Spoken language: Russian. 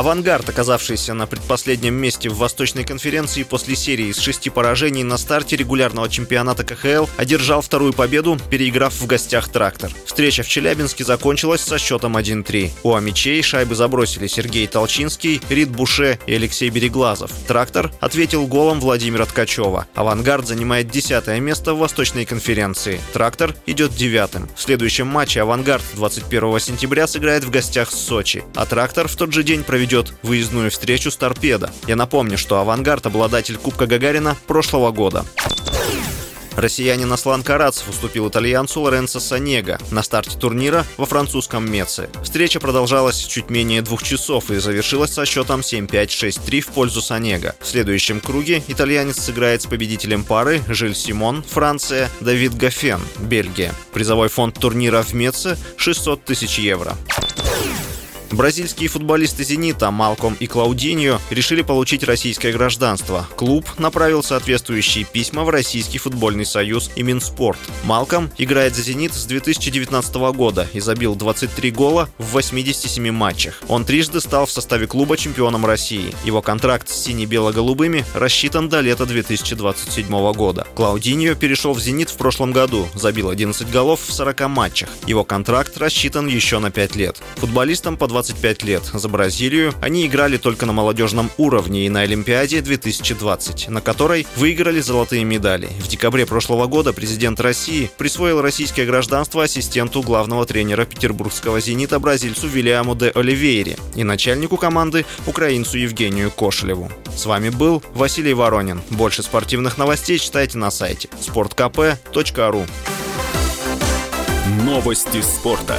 «Авангард», оказавшийся на предпоследнем месте в Восточной конференции после серии из шести поражений на старте регулярного чемпионата КХЛ, одержал вторую победу, переиграв в гостях «Трактор». Встреча в Челябинске закончилась со счетом 1-3. У Амичей шайбы забросили Сергей Толчинский, Рид Буше и Алексей Береглазов. «Трактор» ответил голом Владимира Ткачева. «Авангард» занимает десятое место в Восточной конференции. «Трактор» идет девятым. В следующем матче «Авангард» 21 сентября сыграет в гостях с Сочи, а «Трактор» в тот же день проведет проведет выездную встречу с «Торпедо». Я напомню, что «Авангард» — обладатель Кубка Гагарина прошлого года. Россиянин Аслан Карацев уступил итальянцу Лоренцо Санега на старте турнира во французском Меце. Встреча продолжалась чуть менее двух часов и завершилась со счетом 7-5-6-3 в пользу Санега. В следующем круге итальянец сыграет с победителем пары Жиль Симон, Франция, Давид Гафен, Бельгия. Призовой фонд турнира в Меце – 600 тысяч евро. Бразильские футболисты «Зенита» Малком и Клаудиньо решили получить российское гражданство. Клуб направил соответствующие письма в Российский футбольный союз и Минспорт. Малком играет за «Зенит» с 2019 года и забил 23 гола в 87 матчах. Он трижды стал в составе клуба чемпионом России. Его контракт с сине-бело-голубыми рассчитан до лета 2027 года. Клаудиньо перешел в «Зенит» в прошлом году, забил 11 голов в 40 матчах. Его контракт рассчитан еще на 5 лет. Футболистам по 25 лет. За Бразилию они играли только на молодежном уровне и на Олимпиаде 2020, на которой выиграли золотые медали. В декабре прошлого года президент России присвоил российское гражданство ассистенту главного тренера петербургского «Зенита» бразильцу Вильяму де Оливейре и начальнику команды украинцу Евгению Кошелеву. С вами был Василий Воронин. Больше спортивных новостей читайте на сайте sportkp.ru Новости спорта.